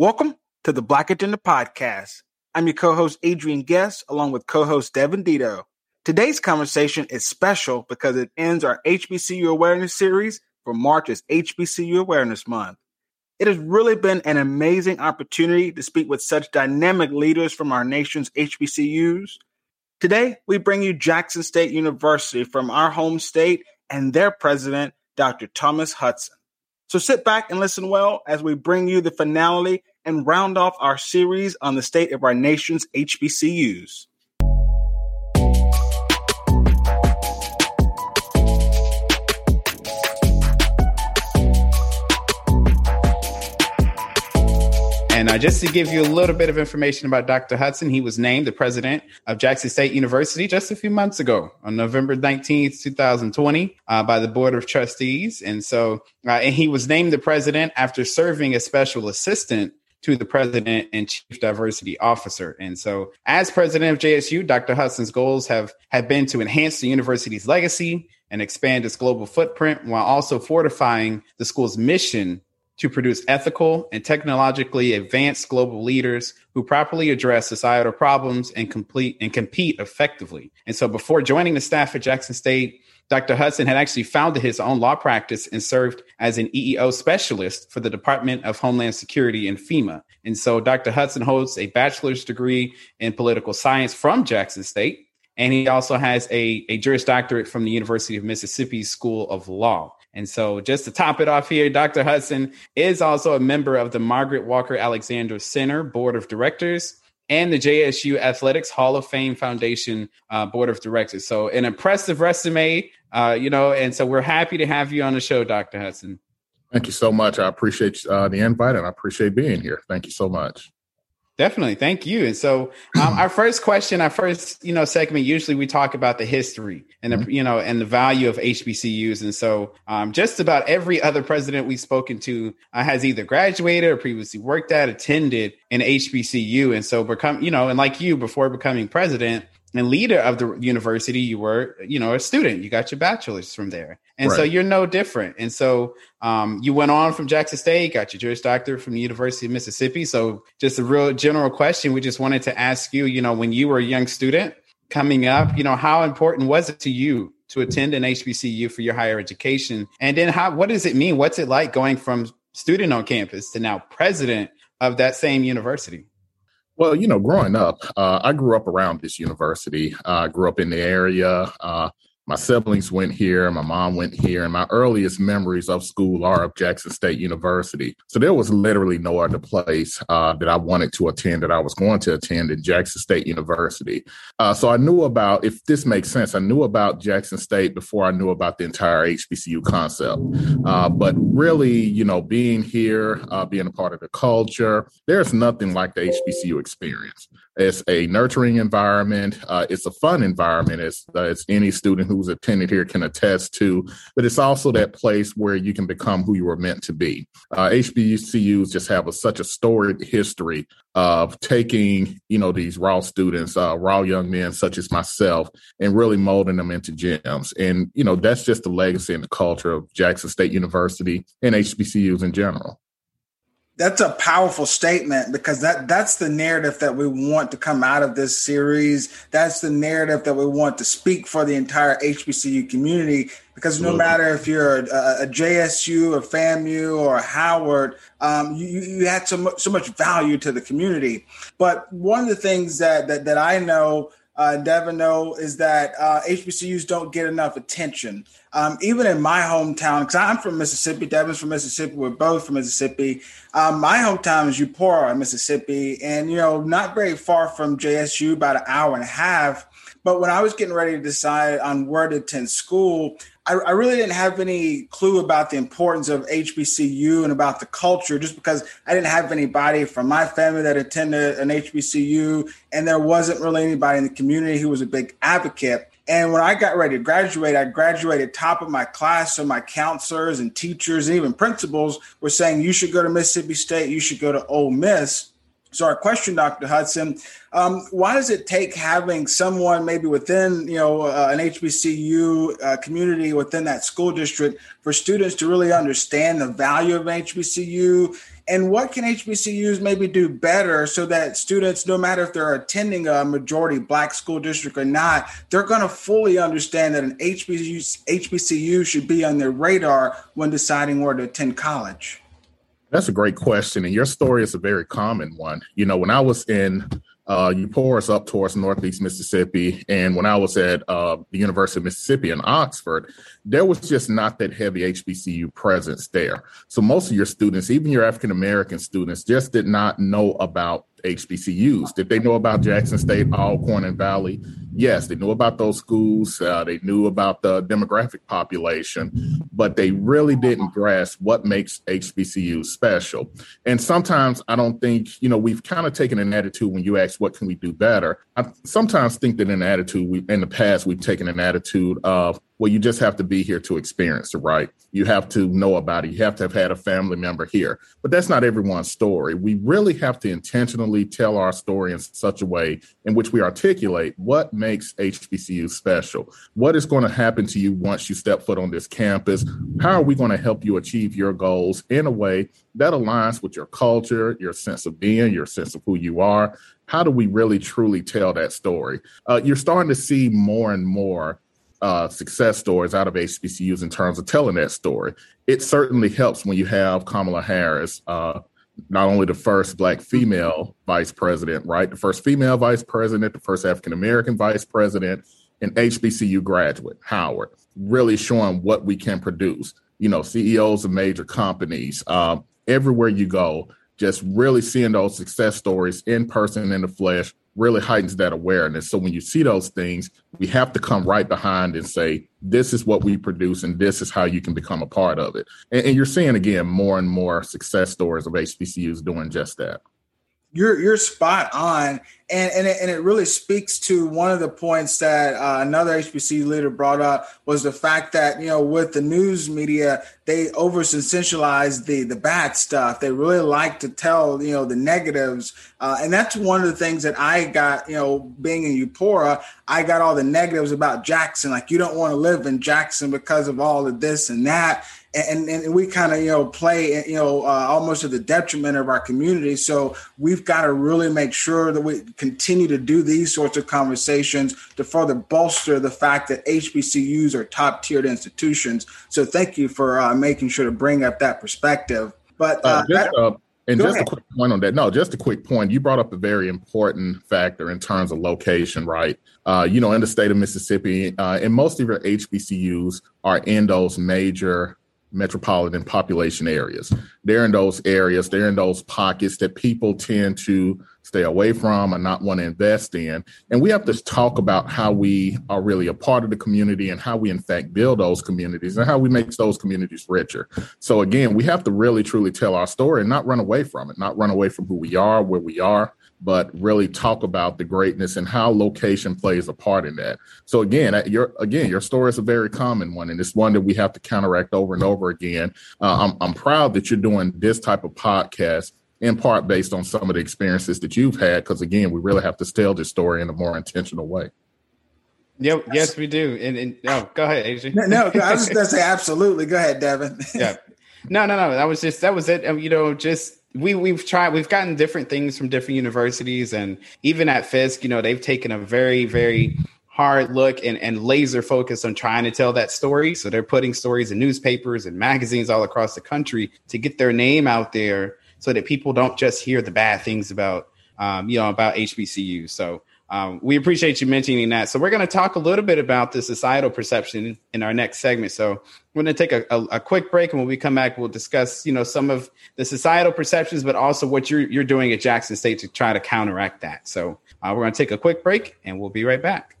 Welcome to the Black Agenda Podcast. I'm your co-host Adrian Guest, along with co-host Devin Dito. Today's conversation is special because it ends our HBCU awareness series for March as HBCU Awareness Month. It has really been an amazing opportunity to speak with such dynamic leaders from our nation's HBCUs. Today, we bring you Jackson State University from our home state and their president, Dr. Thomas Hudson. So sit back and listen well as we bring you the finale and round off our series on the state of our nation's HBCUs. And uh, just to give you a little bit of information about Dr. Hudson, he was named the president of Jackson State University just a few months ago on November 19th, 2020, uh, by the Board of Trustees. And so, uh, and he was named the president after serving as special assistant to the president and chief diversity officer. And so, as president of JSU, Dr. Hudson's goals have, have been to enhance the university's legacy and expand its global footprint while also fortifying the school's mission to produce ethical and technologically advanced global leaders who properly address societal problems and complete and compete effectively. And so before joining the staff at Jackson State, Dr. Hudson had actually founded his own law practice and served as an EEO specialist for the Department of Homeland Security and FEMA. And so Dr. Hudson holds a bachelor's degree in political science from Jackson State. And he also has a, a Juris Doctorate from the University of Mississippi School of Law. And so, just to top it off here, Dr. Hudson is also a member of the Margaret Walker Alexander Center Board of Directors and the JSU Athletics Hall of Fame Foundation uh, Board of Directors. So, an impressive resume, uh, you know, and so we're happy to have you on the show, Dr. Hudson. Thank you so much. I appreciate uh, the invite and I appreciate being here. Thank you so much. Definitely. Thank you. And so um, our first question, our first, you know, segment, usually we talk about the history and the, mm-hmm. you know, and the value of HBCUs. And so um, just about every other president we've spoken to uh, has either graduated or previously worked at, attended an HBCU. And so become, you know, and like you before becoming president, and leader of the university, you were, you know, a student. You got your bachelor's from there, and right. so you're no different. And so um, you went on from Jackson State, got your Juris Doctorate from the University of Mississippi. So just a real general question, we just wanted to ask you, you know, when you were a young student coming up, you know, how important was it to you to attend an HBCU for your higher education, and then how, what does it mean? What's it like going from student on campus to now president of that same university? Well, you know, growing up, uh, I grew up around this university. I uh, grew up in the area. Uh, my siblings went here, my mom went here, and my earliest memories of school are of Jackson State University. So there was literally no other place uh, that I wanted to attend that I was going to attend in Jackson State University. Uh, so I knew about, if this makes sense, I knew about Jackson State before I knew about the entire HBCU concept. Uh, but really, you know, being here, uh, being a part of the culture, there's nothing like the HBCU experience. It's a nurturing environment. Uh, it's a fun environment, as, as any student who's attended here can attest to. But it's also that place where you can become who you were meant to be. Uh, HBCUs just have a, such a storied history of taking, you know, these raw students, uh, raw young men such as myself, and really molding them into gems. And you know, that's just the legacy and the culture of Jackson State University and HBCUs in general that's a powerful statement because that that's the narrative that we want to come out of this series. That's the narrative that we want to speak for the entire HBCU community. Because no matter if you're a, a, JSU, a FAMU, or a Howard, um, you, you had so much, so much value to the community. But one of the things that that, that I know uh, Devin know is that uh, HBCUs don't get enough attention. Um, even in my hometown, because I'm from Mississippi, Devin's from Mississippi, we're both from Mississippi. Um, my hometown is Eupora, Mississippi, and you know, not very far from JSU, about an hour and a half. But when I was getting ready to decide on where to attend school, I, I, really didn't have any clue about the importance of HBCU and about the culture just because I didn't have anybody from my family that attended an HBCU, and there wasn't really anybody in the community who was a big advocate. And when I got ready to graduate, I graduated top of my class. So my counselors and teachers and even principals were saying, you should go to Mississippi State, you should go to Ole Miss. So our question, Dr. Hudson, um, why does it take having someone maybe within you know uh, an HBCU uh, community within that school district for students to really understand the value of HBCU and what can HBCUs maybe do better so that students, no matter if they're attending a majority black school district or not, they're going to fully understand that an HBCU, HBCU should be on their radar when deciding where to attend college? That's a great question. And your story is a very common one. You know, when I was in uh, Eupora up towards Northeast Mississippi. And when I was at uh, the University of Mississippi in Oxford, there was just not that heavy HBCU presence there. So most of your students, even your African American students, just did not know about HBCUs. Did they know about Jackson State, Alcorn, and Valley? Yes, they knew about those schools. Uh, they knew about the demographic population, but they really didn't grasp what makes HBCUs special. And sometimes I don't think, you know, we've kind of taken an attitude when you ask, what can we do better? I sometimes think that in attitude, we, in the past, we've taken an attitude of, well, you just have to be here to experience it, right? You have to know about it. You have to have had a family member here. But that's not everyone's story. We really have to intentionally tell our story in such a way in which we articulate what makes HBCU special. What is going to happen to you once you step foot on this campus? How are we going to help you achieve your goals in a way that aligns with your culture, your sense of being, your sense of who you are? How do we really truly tell that story? Uh, you're starting to see more and more uh, success stories out of HBCUs in terms of telling that story. It certainly helps when you have Kamala Harris, uh, not only the first Black female vice president, right? The first female vice president, the first African American vice president, an HBCU graduate, Howard, really showing what we can produce. You know, CEOs of major companies, um, everywhere you go, just really seeing those success stories in person in the flesh really heightens that awareness. So when you see those things, we have to come right behind and say, this is what we produce and this is how you can become a part of it. And, and you're seeing again more and more success stories of HBCUs doing just that you're you're spot on, and and it, and it really speaks to one of the points that uh, another HBC leader brought up was the fact that you know with the news media they over sensationalize the the bad stuff. They really like to tell you know the negatives, uh, and that's one of the things that I got you know being in Eupora, I got all the negatives about Jackson. Like you don't want to live in Jackson because of all of this and that and, and we kind of you know play you know uh, almost to the detriment of our community so we've got to really make sure that we continue to do these sorts of conversations to further bolster the fact that hbcus are top tiered institutions so thank you for uh, making sure to bring up that perspective but uh, uh just, that, uh, and just ahead. a quick point on that. No, just a quick point. You brought up a very important factor in terms of location, right? Uh, you know, in the state of Mississippi, uh, and most of your HBCUs are in those major metropolitan population areas. They're in those areas, they're in those pockets that people tend to stay away from and not want to invest in. And we have to talk about how we are really a part of the community and how we, in fact, build those communities and how we make those communities richer. So, again, we have to really, truly tell our story and not run away from it, not run away from who we are, where we are, but really talk about the greatness and how location plays a part in that. So again, your again, your story is a very common one, and it's one that we have to counteract over and over again. Uh, I'm I'm proud that you're doing this type of podcast in part based on some of the experiences that you've had, because again, we really have to tell this story in a more intentional way. Yep. Yes, we do. And, and oh, go ahead, Adrian. No, no I was just gonna say absolutely. Go ahead, Devin. yeah. No, no, no. That was just that was it. You know, just we we've tried we've gotten different things from different universities and even at Fisk, you know, they've taken a very very hard look and, and laser focus on trying to tell that story. So they're putting stories in newspapers and magazines all across the country to get their name out there so that people don't just hear the bad things about um, you know about HBCU. So um, we appreciate you mentioning that. So we're going to talk a little bit about the societal perception in our next segment. So we're going to take a, a, a, quick break, and when we come back, we'll discuss, you know, some of the societal perceptions, but also what you're you're doing at Jackson State to try to counteract that. So uh, we're going to take a quick break, and we'll be right back.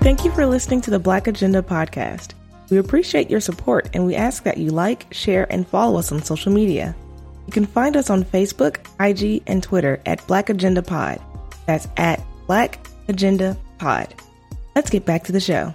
Thank you for listening to the Black Agenda podcast. We appreciate your support, and we ask that you like, share, and follow us on social media. You can find us on Facebook, IG, and Twitter at Black Agenda Pod. That's at Black Agenda Pod. Let's get back to the show.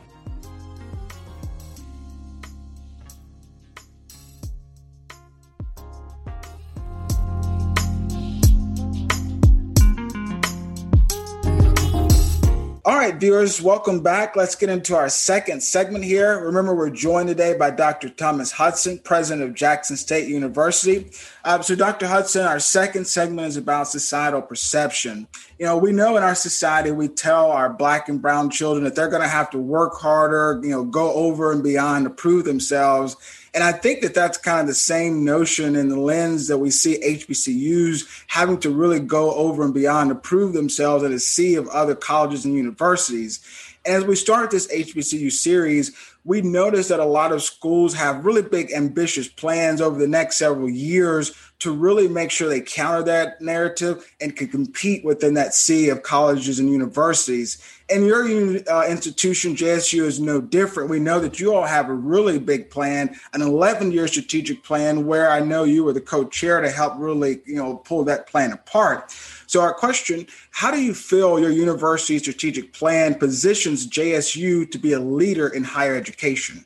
Right, viewers, welcome back. Let's get into our second segment here. Remember, we're joined today by Dr. Thomas Hudson, president of Jackson State University. Uh, so, Dr. Hudson, our second segment is about societal perception. You know, we know in our society, we tell our black and brown children that they're going to have to work harder, you know, go over and beyond to prove themselves. And I think that that's kind of the same notion in the lens that we see HBCUs having to really go over and beyond to prove themselves in a sea of other colleges and universities. As we start this HBCU series, we notice that a lot of schools have really big, ambitious plans over the next several years to really make sure they counter that narrative and can compete within that sea of colleges and universities. And your uh, institution, JSU, is no different. We know that you all have a really big plan, an 11 year strategic plan, where I know you were the co chair to help really, you know, pull that plan apart. So, our question How do you feel your university strategic plan positions JSU to be a leader in higher education?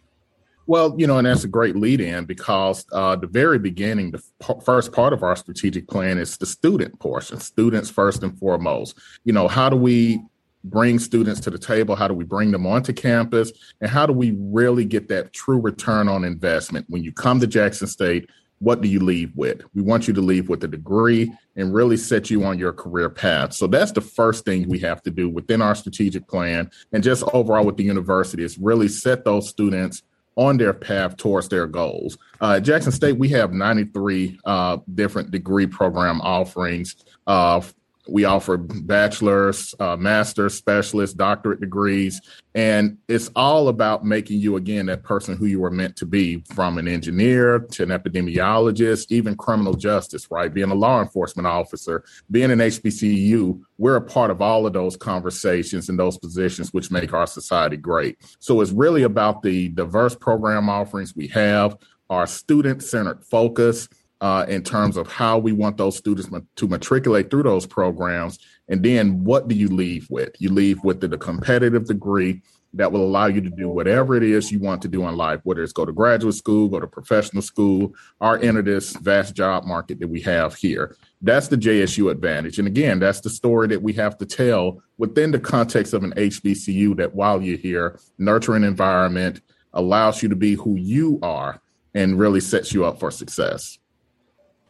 Well, you know, and that's a great lead in because uh, the very beginning, the p- first part of our strategic plan is the student portion, students first and foremost. You know, how do we bring students to the table? How do we bring them onto campus? And how do we really get that true return on investment? When you come to Jackson State, what do you leave with? We want you to leave with a degree and really set you on your career path. So that's the first thing we have to do within our strategic plan and just overall with the university is really set those students on their path towards their goals. Uh, at Jackson State, we have 93 uh, different degree program offerings uh, we offer bachelor's, uh, master's, specialist, doctorate degrees. And it's all about making you, again, that person who you were meant to be from an engineer to an epidemiologist, even criminal justice, right? Being a law enforcement officer, being an HBCU, we're a part of all of those conversations and those positions which make our society great. So it's really about the diverse program offerings we have, our student centered focus uh, in terms of how we want those students to matriculate through those programs. And then what do you leave with? You leave with the, the competitive degree that will allow you to do whatever it is you want to do in life, whether it's go to graduate school, go to professional school, or enter this vast job market that we have here. That's the JSU advantage. And again, that's the story that we have to tell within the context of an HBCU that while you're here, nurturing environment allows you to be who you are and really sets you up for success.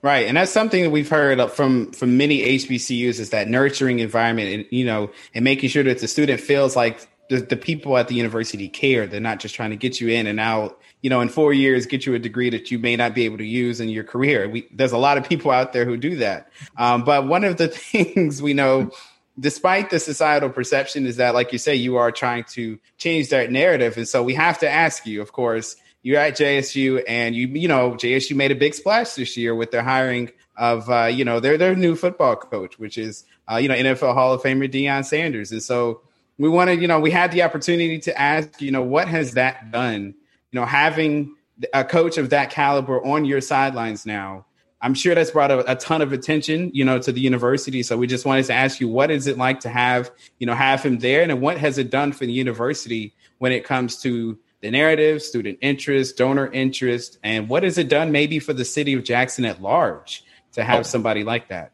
Right, and that's something that we've heard from from many HBCUs is that nurturing environment, and you know, and making sure that the student feels like the, the people at the university care. They're not just trying to get you in and out. You know, in four years, get you a degree that you may not be able to use in your career. We, there's a lot of people out there who do that. Um, but one of the things we know despite the societal perception is that like you say you are trying to change that narrative and so we have to ask you of course you're at JSU, and you you know JSU made a big splash this year with their hiring of uh, you know their their new football coach, which is uh, you know NFL Hall of Famer Deion Sanders, and so we wanted you know we had the opportunity to ask you know what has that done, you know having a coach of that caliber on your sidelines now. I'm sure that's brought a, a, ton of attention, you know, to the university. So we just wanted to ask you, what is it like to have, you know, have him there, and what has it done for the university when it comes to the narrative, student interest, donor interest, and what has it done maybe for the city of Jackson at large to have oh. somebody like that?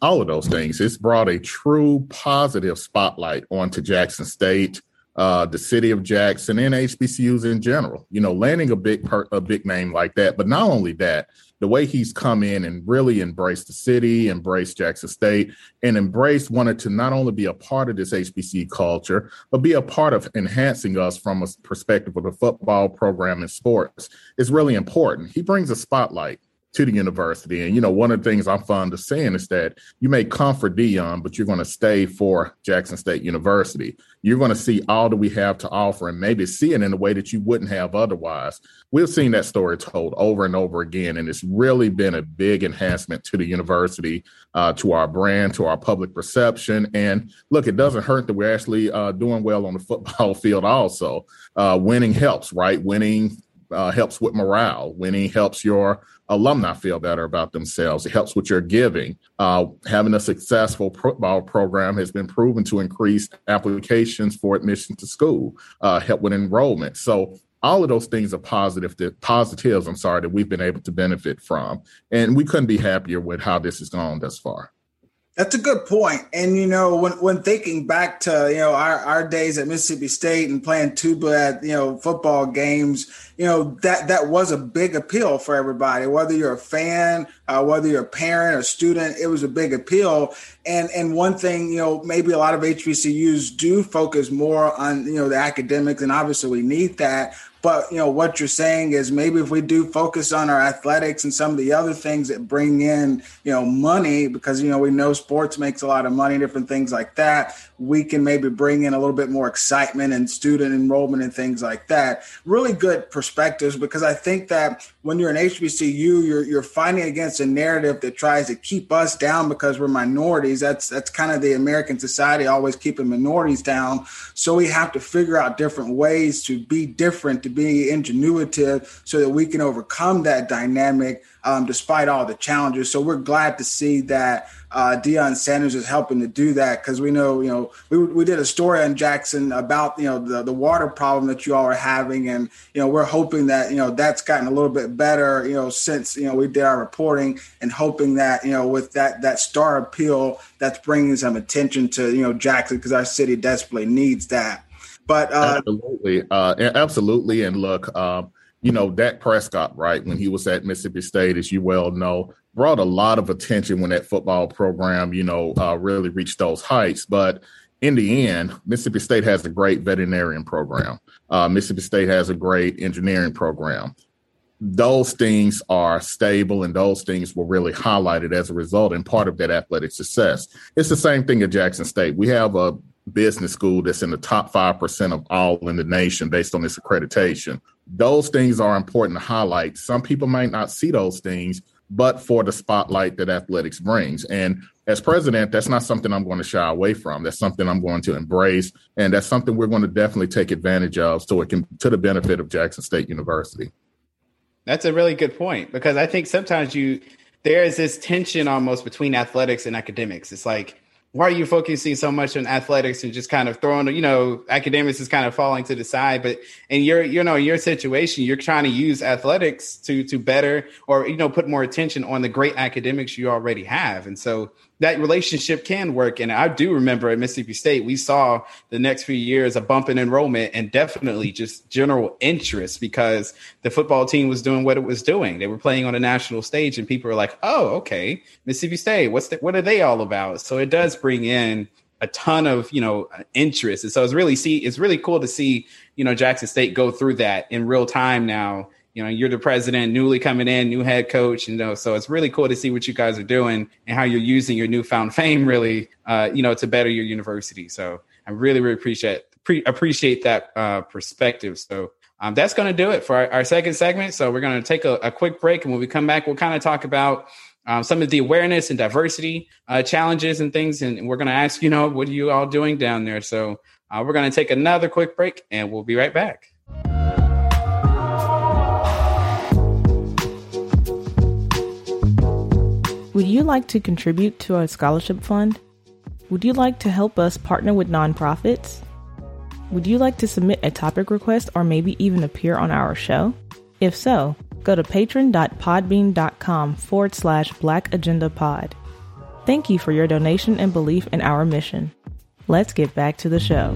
All of those things. It's brought a true positive spotlight onto Jackson State, uh, the city of Jackson, and HBCUs in general. You know, landing a big per- a big name like that, but not only that, the way he's come in and really embraced the city, embraced Jackson State, and embraced wanted to not only be a part of this HBC culture, but be a part of enhancing us from a perspective of the football program and sports is really important. He brings a spotlight to the university. And, you know, one of the things I'm fond of saying is that you may come for Deion, but you're going to stay for Jackson State University. You're going to see all that we have to offer and maybe see it in a way that you wouldn't have otherwise. We've seen that story told over and over again, and it's really been a big enhancement to the university, uh, to our brand, to our public perception. And look, it doesn't hurt that we're actually uh, doing well on the football field also. Uh, winning helps, right? Winning uh, helps with morale. Winning helps your alumni feel better about themselves. It helps with your giving. Uh, having a successful football program has been proven to increase applications for admission to school, uh, help with enrollment. So all of those things are positive that positives, I'm sorry, that we've been able to benefit from. And we couldn't be happier with how this has gone thus far. That's a good point. And you know, when when thinking back to you know our, our days at Mississippi State and playing tuba at you know football games, you know that that was a big appeal for everybody. Whether you're a fan, uh, whether you're a parent or student, it was a big appeal. And and one thing, you know, maybe a lot of HBCUs do focus more on you know the academics, and obviously we need that. But you know what you're saying is maybe if we do focus on our athletics and some of the other things that bring in you know money because you know we know sports makes a lot of money, different things like that. We can maybe bring in a little bit more excitement and student enrollment and things like that. Really good perspectives because I think that when you're an HBCU, you're you're fighting against a narrative that tries to keep us down because we're minorities. That's that's kind of the American society always keeping minorities down. So we have to figure out different ways to be different to be ingenuitive so that we can overcome that dynamic um, despite all the challenges. So we're glad to see that uh, Deion Sanders is helping to do that because we know, you know, we, we did a story on Jackson about, you know, the, the water problem that you all are having. And, you know, we're hoping that, you know, that's gotten a little bit better, you know, since, you know, we did our reporting and hoping that, you know, with that, that star appeal, that's bringing some attention to, you know, Jackson because our city desperately needs that. But uh, absolutely, uh, absolutely, and look, um, you know, Dak Prescott, right when he was at Mississippi State, as you well know, brought a lot of attention when that football program, you know, uh, really reached those heights. But in the end, Mississippi State has a great veterinarian program. Uh, Mississippi State has a great engineering program. Those things are stable and those things were really highlighted as a result and part of that athletic success. It's the same thing at Jackson State. We have a business school that's in the top 5% of all in the nation based on this accreditation. Those things are important to highlight. Some people might not see those things, but for the spotlight that athletics brings. And as president, that's not something I'm going to shy away from. That's something I'm going to embrace. And that's something we're going to definitely take advantage of so it can to the benefit of Jackson State University. That's a really good point because I think sometimes you there is this tension almost between athletics and academics. It's like why are you focusing so much on athletics and just kind of throwing, you know, academics is kind of falling to the side. But in your, you know, your situation, you're trying to use athletics to to better or you know put more attention on the great academics you already have. And so that relationship can work. And I do remember at Mississippi State, we saw the next few years a bump in enrollment and definitely just general interest because the football team was doing what it was doing. They were playing on a national stage, and people were like, "Oh, okay, Mississippi State. What's the, what are they all about?" So it does bring in a ton of you know interest, and so it's really see it's really cool to see you know Jackson State go through that in real time now you know you're the president newly coming in new head coach you know so it's really cool to see what you guys are doing and how you're using your newfound fame really uh, you know to better your university. So i really really appreciate pre- appreciate that uh, perspective. So um, that's going to do it for our, our, second segment. So we're going to take a, a, quick break and when we come back we'll kind of talk about um, some of the awareness and diversity uh, challenges and things and we're going to ask you know what are you all doing down there? So uh, we're going to take another quick break and we'll be right back Would you like to contribute to our scholarship fund? Would you like to help us partner with nonprofits? Would you like to submit a topic request or maybe even appear on our show? If so, go to patron.podbean.com forward slash black agenda pod. Thank you for your donation and belief in our mission. Let's get back to the show.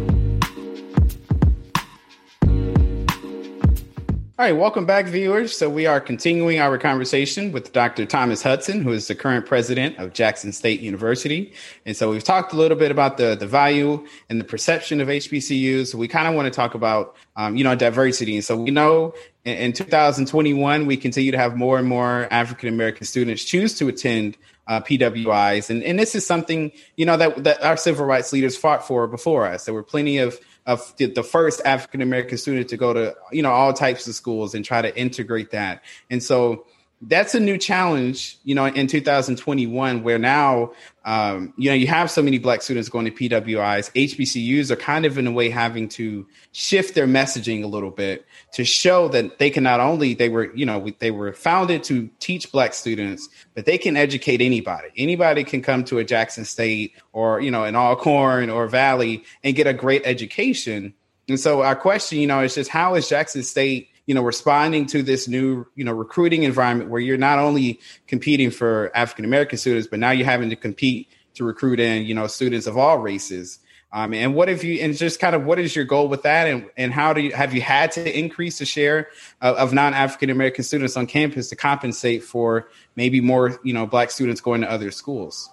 All right, welcome back, viewers. So, we are continuing our conversation with Dr. Thomas Hudson, who is the current president of Jackson State University. And so, we've talked a little bit about the, the value and the perception of HBCUs. So, we kind of want to talk about, um, you know, diversity. And so, we know in, in 2021, we continue to have more and more African American students choose to attend uh, PWIs. And, and this is something, you know, that, that our civil rights leaders fought for before us. There were plenty of of the, the first African American student to go to you know all types of schools and try to integrate that. And so that's a new challenge, you know, in 2021, where now, um, you know, you have so many black students going to PWIs. HBCUs are kind of in a way having to shift their messaging a little bit to show that they can not only they were, you know, they were founded to teach black students, but they can educate anybody. Anybody can come to a Jackson State or you know an Alcorn or Valley and get a great education. And so our question, you know, is just how is Jackson State you know responding to this new you know recruiting environment where you're not only competing for African American students, but now you're having to compete to recruit in, you know, students of all races. Um, and what have you, and just kind of what is your goal with that? And, and how do you, have you had to increase the share of, of non African American students on campus to compensate for maybe more, you know, black students going to other schools?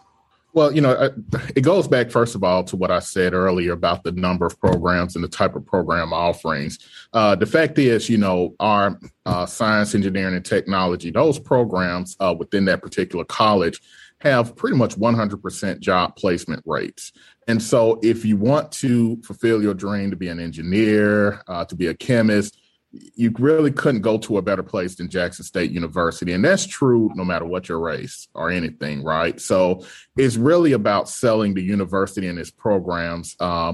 Well, you know, it goes back, first of all, to what I said earlier about the number of programs and the type of program offerings. Uh, the fact is, you know, our uh, science, engineering, and technology, those programs uh, within that particular college have pretty much 100% job placement rates. And so, if you want to fulfill your dream to be an engineer, uh, to be a chemist, you really couldn't go to a better place than Jackson State University. And that's true no matter what your race or anything, right? So it's really about selling the university and its programs uh,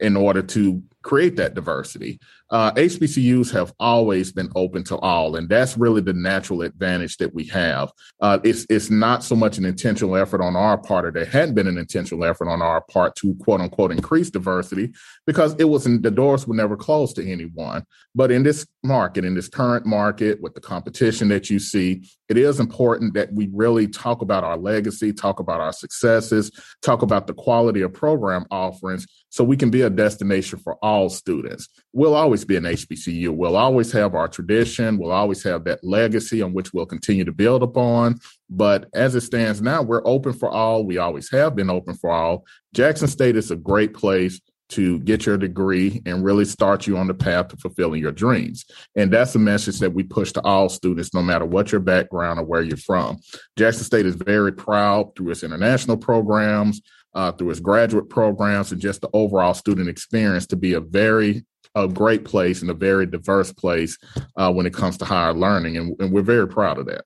in order to create that diversity. Uh, HBCUs have always been open to all, and that's really the natural advantage that we have. Uh, it's it's not so much an intentional effort on our part, or there hadn't been an intentional effort on our part to quote unquote increase diversity, because it wasn't the doors were never closed to anyone. But in this market, in this current market, with the competition that you see, it is important that we really talk about our legacy, talk about our successes, talk about the quality of program offerings, so we can be a destination for all students. We'll always be an HBCU. We'll always have our tradition. We'll always have that legacy on which we'll continue to build upon. But as it stands now, we're open for all. We always have been open for all. Jackson State is a great place to get your degree and really start you on the path to fulfilling your dreams. And that's a message that we push to all students, no matter what your background or where you're from. Jackson State is very proud through its international programs, uh, through its graduate programs, and just the overall student experience to be a very a great place and a very diverse place uh, when it comes to higher learning. And, and we're very proud of that.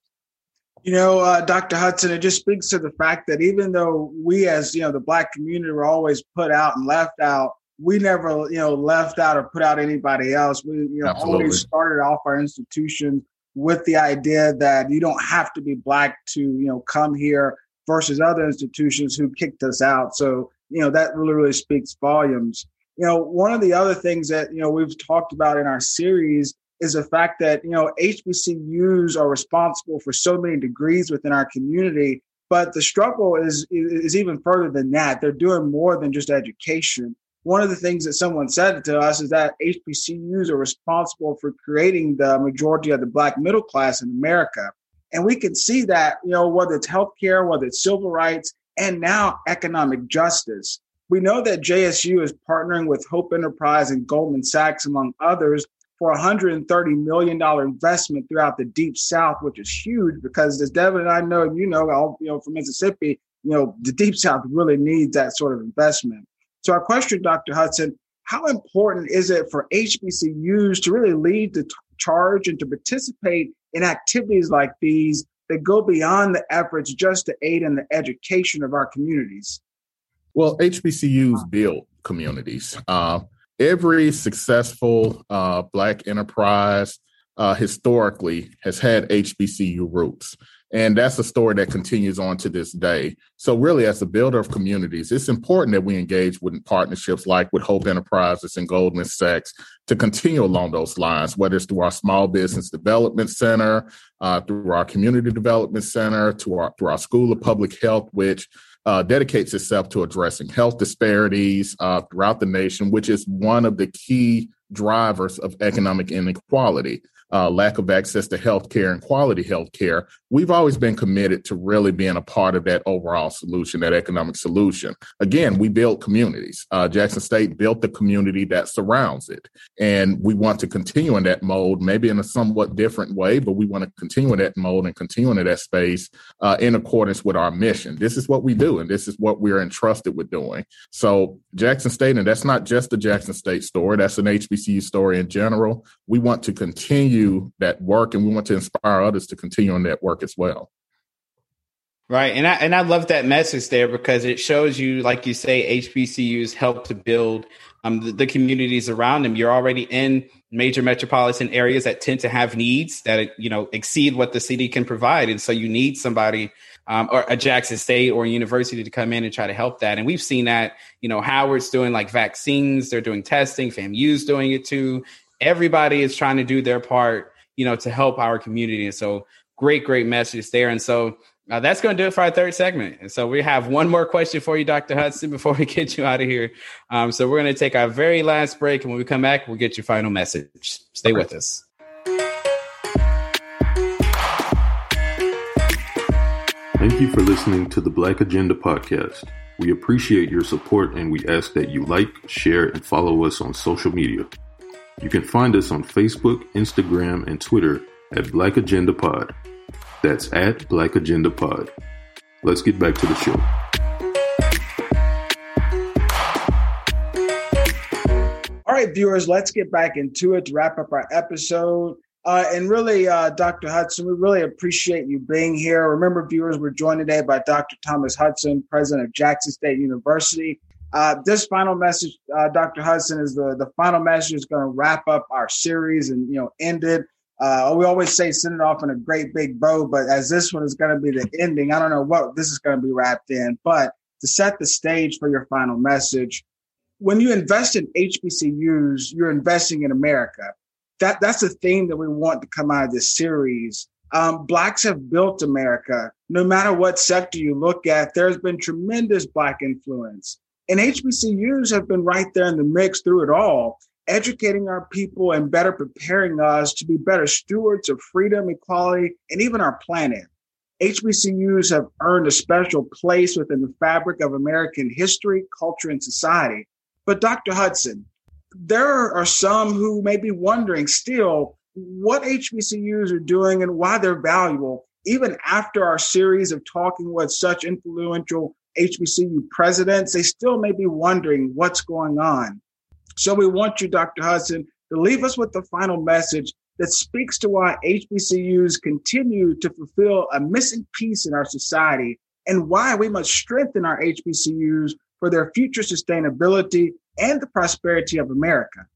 You know, uh, Dr. Hudson, it just speaks to the fact that even though we, as you know, the Black community, were always put out and left out, we never, you know, left out or put out anybody else. We, you know, Absolutely. always started off our institution with the idea that you don't have to be Black to, you know, come here versus other institutions who kicked us out. So, you know, that really, really speaks volumes. You know, one of the other things that, you know, we've talked about in our series is the fact that you know HBCUs are responsible for so many degrees within our community, but the struggle is is even further than that. They're doing more than just education. One of the things that someone said to us is that HBCUs are responsible for creating the majority of the black middle class in America. And we can see that, you know, whether it's healthcare, whether it's civil rights, and now economic justice. We know that JSU is partnering with Hope Enterprise and Goldman Sachs, among others, for a $130 million investment throughout the deep south, which is huge because as Devin and I know, you know, all, you know, from Mississippi, you know, the deep south really needs that sort of investment. So our question, Dr. Hudson, how important is it for HBCUs to really lead the t- charge and to participate in activities like these that go beyond the efforts just to aid in the education of our communities? Well, HBCUs build communities. Uh, every successful uh, Black enterprise uh, historically has had HBCU roots. And that's a story that continues on to this day. So, really, as a builder of communities, it's important that we engage with partnerships like with Hope Enterprises and Goldman Sachs to continue along those lines, whether it's through our Small Business Development Center, uh, through our Community Development Center, to our, through our School of Public Health, which uh, dedicates itself to addressing health disparities uh, throughout the nation, which is one of the key drivers of economic inequality uh, lack of access to health care and quality health care, we've always been committed to really being a part of that overall solution, that economic solution. Again, we built communities. Uh, Jackson State built the community that surrounds it. And we want to continue in that mode, maybe in a somewhat different way, but we want to continue in that mode and continue in that space uh, in accordance with our mission. This is what we do, and this is what we're entrusted with doing. So, Jackson State, and that's not just the Jackson State story, that's an HBCU story in general. We want to continue that work and we want to inspire others to continue on that work as well. Right. And I and I love that message there because it shows you, like you say, HBCUs help to build um, the, the, communities around them. You're already in major metropolitan areas that tend to have needs that you know exceed what the city can provide, and so you need somebody um, or a Jackson State or a university to come in and try to help that. And we've seen that. You know, Howard's doing like vaccines; they're doing testing. FAMU's doing it too everybody is trying to do their part, you know, to help our community. And so great, great message there. And so Now that's going to do it for our third segment. And so we have one more question for you, Dr. Hudson, before we get you out of here. Um, so we're going to take our very last break. And when we come back, we'll get your final message. Stay with us. Thank you for listening to the Black Agenda Podcast. We appreciate your support and we ask that you like, share, and follow us on social media. You can find us on Facebook, Instagram, and Twitter at Black Agenda Pod. That's at Black Agenda Pod. Let's get back to the show. All right, viewers, let's get back into it to wrap up our episode. Uh, and really, uh, Dr. Hudson, we really appreciate you being here. Remember, viewers, we're joined today by Dr. Thomas Hudson, president of Jackson State University. Uh, this final message, uh, Dr. Hudson, is the, the final message is going to wrap up our series and, you know, end it. Uh, we always say send it off in a great big bow, but as this one is going to be the ending, I don't know what this is going to be wrapped in. But to set the stage for your final message, when you invest in HBCUs, you're investing in America. That that's the theme that we want to come out of this series. Um, blacks have built America. No matter what sector you look at, there's been tremendous black influence, and HBCUs have been right there in the mix through it all educating our people and better preparing us to be better stewards of freedom, equality, and even our planet. HBCUs have earned a special place within the fabric of American history, culture, and society. But Dr. Hudson, there are some who may be wondering still what HBCUs are doing and why they're valuable, even after our series of talking with such influential HBCU presidents, they still may be wondering what's going on. So we want you, Dr. Hudson, to leave us with the final message that speaks to why HBCUs continue to fulfill a missing piece in our society and why we must strengthen our HBCUs for their future sustainability and the prosperity of America.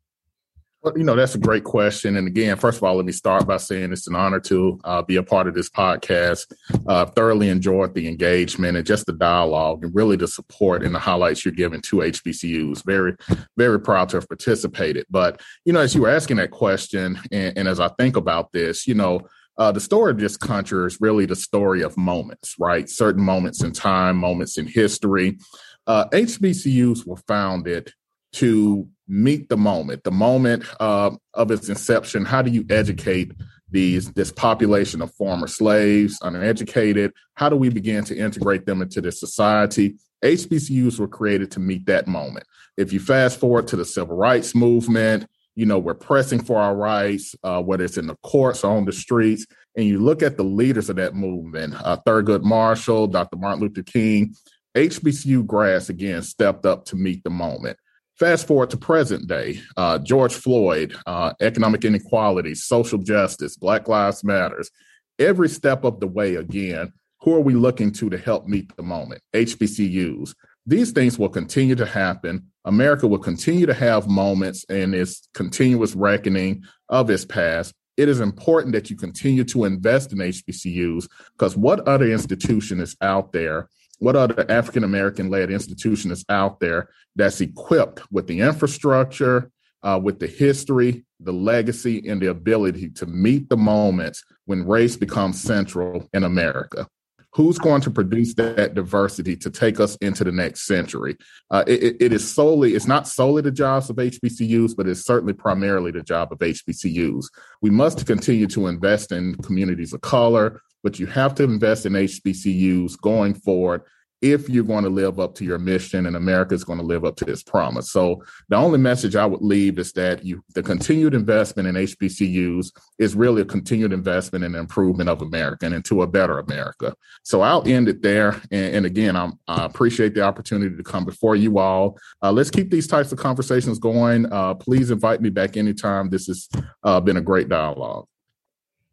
Well, you know, that's a great question. And again, first of all, let me start by saying it's an honor to uh, be a part of this podcast. Uh, thoroughly enjoyed the engagement and just the dialogue and really the support and the highlights you're giving to HBCUs. Very, very proud to have participated. But, you know, as you were asking that question, and, and as I think about this, you know, uh, the story of this country is really the story of moments, right? Certain moments in time, moments in history. HBCUs uh, were founded to meet the moment, the moment uh, of its inception. How do you educate these this population of former slaves, uneducated? How do we begin to integrate them into this society? HBCUs were created to meet that moment. If you fast forward to the civil rights movement, you know we're pressing for our rights, uh, whether it's in the courts or on the streets. And you look at the leaders of that movement, uh, Thurgood Marshall, Dr. Martin Luther King, HBCU grads again stepped up to meet the moment. Fast forward to present day, uh, George Floyd, uh, economic inequality, social justice, Black Lives Matters. Every step of the way, again, who are we looking to to help meet the moment? HBCUs. These things will continue to happen. America will continue to have moments in its continuous reckoning of its past. It is important that you continue to invest in HBCUs because what other institution is out there what other African American led institution is out there that's equipped with the infrastructure, uh, with the history, the legacy, and the ability to meet the moments when race becomes central in America? Who's going to produce that diversity to take us into the next century? Uh, it, it is solely, it's not solely the jobs of HBCUs, but it's certainly primarily the job of HBCUs. We must continue to invest in communities of color, but you have to invest in HBCUs going forward if you're going to live up to your mission and America is going to live up to its promise. So the only message I would leave is that you the continued investment in HBCUs is really a continued investment in the improvement of America and into a better America. So I'll end it there. And, and again, I'm, i appreciate the opportunity to come before you all. Uh, let's keep these types of conversations going. Uh, please invite me back anytime. This has uh, been a great dialogue.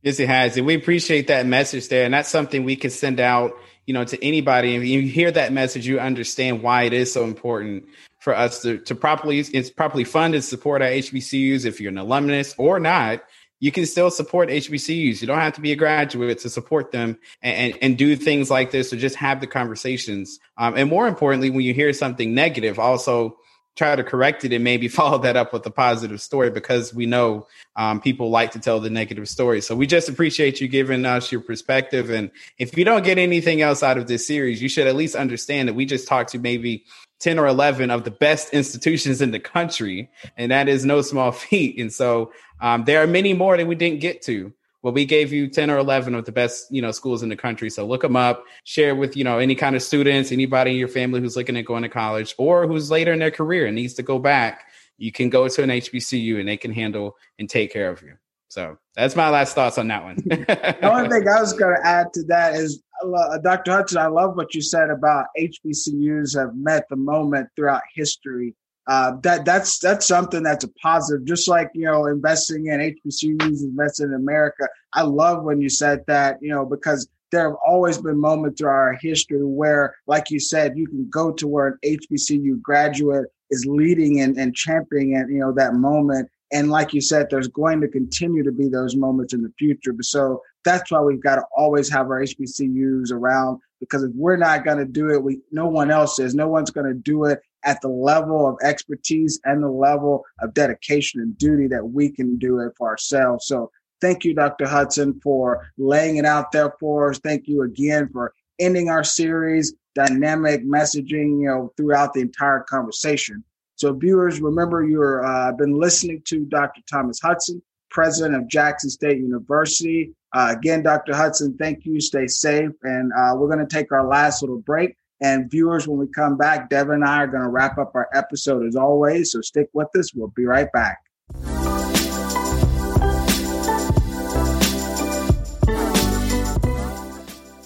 Yes, it has. And we appreciate that message there. And that's something we can send out, you know, to anybody. And you hear that message, you understand why it is so important for us to, to properly it's properly fund and support our HBCUs. If you're an alumnus or not, you can still support HBCUs. You don't have to be a graduate to support them and, and, and do things like this or just have the conversations. Um, and more importantly, when you hear something negative, also try to correct it and maybe follow that up with a positive story because we know um, people like to tell the negative story. So we just appreciate you giving us your perspective. And if you don't get anything else out of this series, you should at least understand that we just talked to maybe 10 or 11 of the best institutions in the country. And that is no small feat. And so um, there are many more that we didn't get to. Well, we gave you 10 or 11 of the best, you know, schools in the country. So look them up, share with, you know, any kind of students, anybody in your family who's looking at going to college or who's later in their career and needs to go back. You can go to an HBCU and they can handle and take care of you. So that's my last thoughts on that one. the only thing I was going to add to that is, uh, Dr. Hudson, I love what you said about HBCUs have met the moment throughout history uh, that that's that's something that's a positive. Just like you know, investing in HBCUs, investing in America. I love when you said that, you know, because there have always been moments through our history where, like you said, you can go to where an HBCU graduate is leading and, and championing, and you know that moment. And like you said, there's going to continue to be those moments in the future. So that's why we've got to always have our HBCUs around because if we're not going to do it, we no one else is. No one's going to do it at the level of expertise and the level of dedication and duty that we can do it for ourselves. So thank you, Dr. Hudson, for laying it out there for us. Thank you again for ending our series, dynamic messaging, you know, throughout the entire conversation. So viewers, remember you're uh, been listening to Dr. Thomas Hudson, president of Jackson State University. Uh, again, Dr. Hudson, thank you. Stay safe. And uh, we're going to take our last little break. And viewers, when we come back, Devin and I are going to wrap up our episode as always. So stick with us. We'll be right back.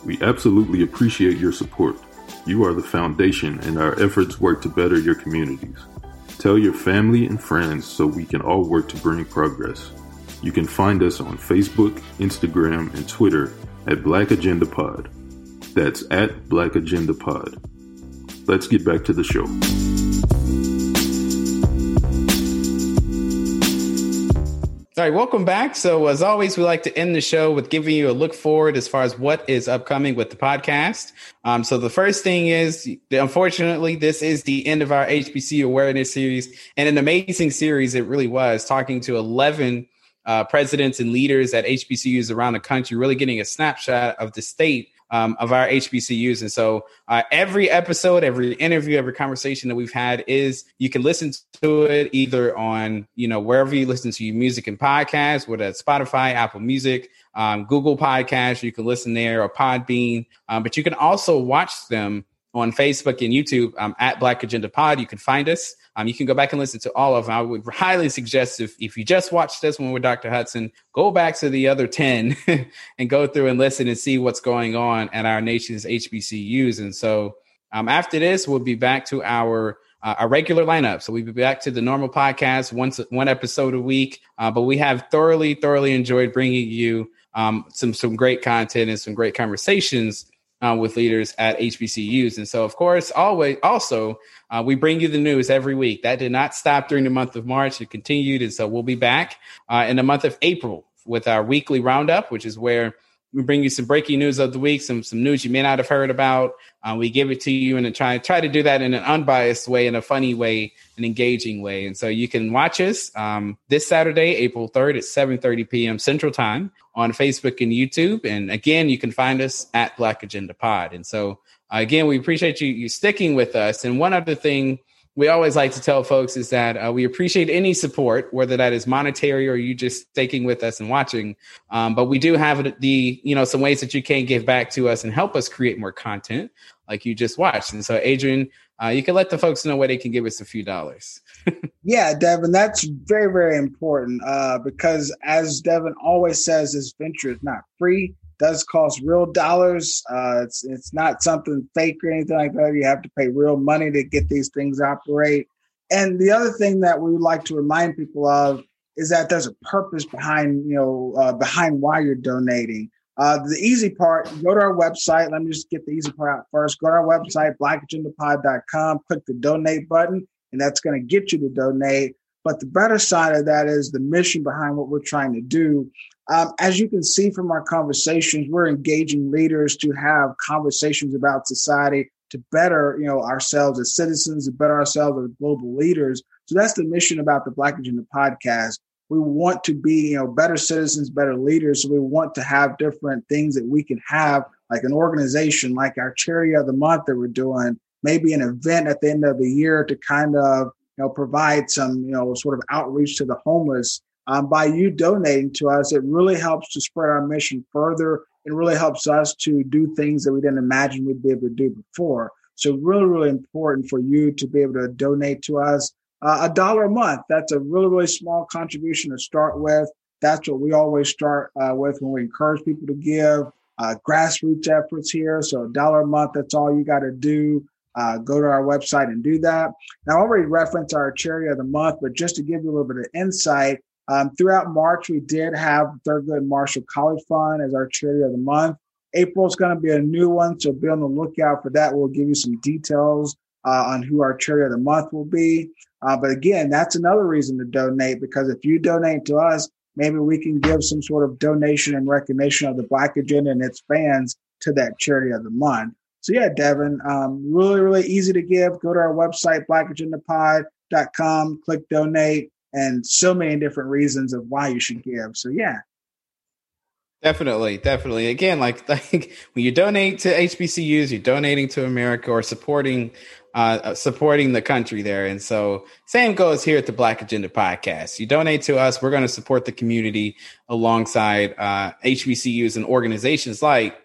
We absolutely appreciate your support. You are the foundation, and our efforts work to better your communities. Tell your family and friends so we can all work to bring progress. You can find us on Facebook, Instagram, and Twitter at Black Agenda Pod. That's at Black Agenda Pod. Let's get back to the show. All right, welcome back. So, as always, we like to end the show with giving you a look forward as far as what is upcoming with the podcast. Um, so, the first thing is, unfortunately, this is the end of our HBC awareness series, and an amazing series it really was. Talking to eleven uh, presidents and leaders at HBCUs around the country, really getting a snapshot of the state um, of our HBCUs. And so uh, every episode, every interview, every conversation that we've had is you can listen to it either on, you know, wherever you listen to your music and podcasts, whether it's Spotify, Apple Music, um, Google Podcasts, you can listen there or Podbean. Um, but you can also watch them on Facebook and YouTube um, at Black Agenda Pod. You can find us. Um, you can go back and listen to all of them. I would highly suggest if, if you just watched this one with Dr. Hudson, go back to the other 10 and go through and listen and see what's going on at our nation's HBCUs. And so um, after this, we'll be back to our uh, our regular lineup. So we'll be back to the normal podcast once one episode a week. Uh, but we have thoroughly, thoroughly enjoyed bringing you um, some some great content and some great conversations uh, with leaders at HBCUs. And so, of course, always also uh, we bring you the news every week. That did not stop during the month of March; it continued, and so we'll be back uh, in the month of April with our weekly roundup, which is where we bring you some breaking news of the week, some some news you may not have heard about. Uh, we give it to you and try try to do that in an unbiased way, in a funny way, an engaging way. And so you can watch us um, this Saturday, April third, at seven thirty p.m. Central Time on Facebook and YouTube. And again, you can find us at Black Agenda Pod. And so uh, again, we appreciate you you sticking with us. And one other thing we always like to tell folks is that uh, we appreciate any support, whether that is monetary or you just sticking with us and watching. Um, but we do have the, you know, some ways that you can give back to us and help us create more content like you just watched. And so, Adrian, uh, you can let the folks know where they can give us a few dollars. yeah, Devin, that's very, very important uh, because as Devin always says, this venture is not free does cost real dollars. Uh, it's it's not something fake or anything like that. You have to pay real money to get these things operate. And the other thing that we would like to remind people of is that there's a purpose behind you know uh, behind why you're donating. Uh, the easy part, go to our website. Let me just get the easy part out first. Go to our website, blackagendapod.com, click the donate button, and that's going to get you to donate. But the better side of that is the mission behind what we're trying to do um, as you can see from our conversations, we're engaging leaders to have conversations about society to better, you know, ourselves as citizens, to better ourselves as global leaders. So that's the mission about the Black Agenda podcast. We want to be, you know, better citizens, better leaders. So we want to have different things that we can have, like an organization, like our charity of the month that we're doing, maybe an event at the end of the year to kind of, you know, provide some, you know, sort of outreach to the homeless. Um, by you donating to us, it really helps to spread our mission further it really helps us to do things that we didn't imagine we'd be able to do before. So really, really important for you to be able to donate to us. Uh, a dollar a month, that's a really, really small contribution to start with. That's what we always start uh, with when we encourage people to give. Uh, grassroots efforts here. So a dollar a month, that's all you got to do. Uh, go to our website and do that. Now, I already referenced our charity of the month, but just to give you a little bit of insight, um, throughout March, we did have Thurgood Marshall College Fund as our charity of the month. April is going to be a new one, so be on the lookout for that. We'll give you some details uh, on who our charity of the month will be. Uh, but again, that's another reason to donate because if you donate to us, maybe we can give some sort of donation and recognition of the Black Agenda and its fans to that charity of the month. So yeah, Devin, um, really, really easy to give. Go to our website, blackagendapod.com, click donate and so many different reasons of why you should give. So yeah. Definitely, definitely. Again, like like when you donate to HBCUs, you're donating to America or supporting uh, supporting the country there. And so same goes here at the Black Agenda podcast. You donate to us, we're going to support the community alongside uh, HBCUs and organizations like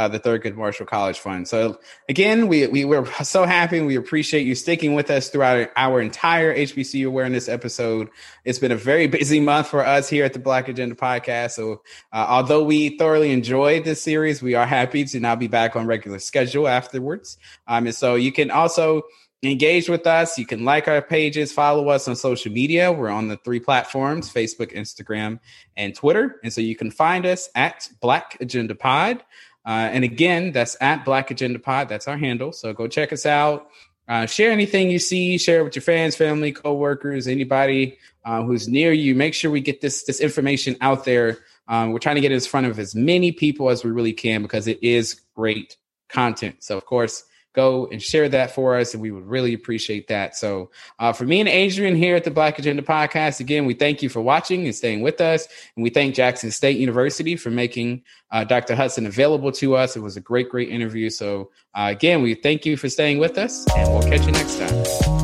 uh, the Thurgood Marshall College Fund. So again, we we were so happy. We appreciate you sticking with us throughout our entire HBCU awareness episode. It's been a very busy month for us here at the Black Agenda Podcast. So uh, although we thoroughly enjoyed this series, we are happy to now be back on regular schedule afterwards. Um, and so you can also engage with us. You can like our pages, follow us on social media. We're on the three platforms Facebook, Instagram, and Twitter. And so you can find us at Black Agenda Pod. Uh, and again, that's at Black Agenda Pod. That's our handle. So go check us out. Uh, share anything you see. Share with your fans, family, coworkers, anybody uh, who's near you. Make sure we get this this information out there. Um, we're trying to get it in front of as many people as we really can because it is great content. So of course, go and share that for us, and we would really appreciate that. So, uh, for me and Adrian here at the Black Agenda Podcast, again, we thank you for watching and staying with us, and we thank Jackson State University for making uh, Dr. Hudson available to us. It was a great, great interview. So, uh, again, we thank you for staying with us, and we'll catch you next time.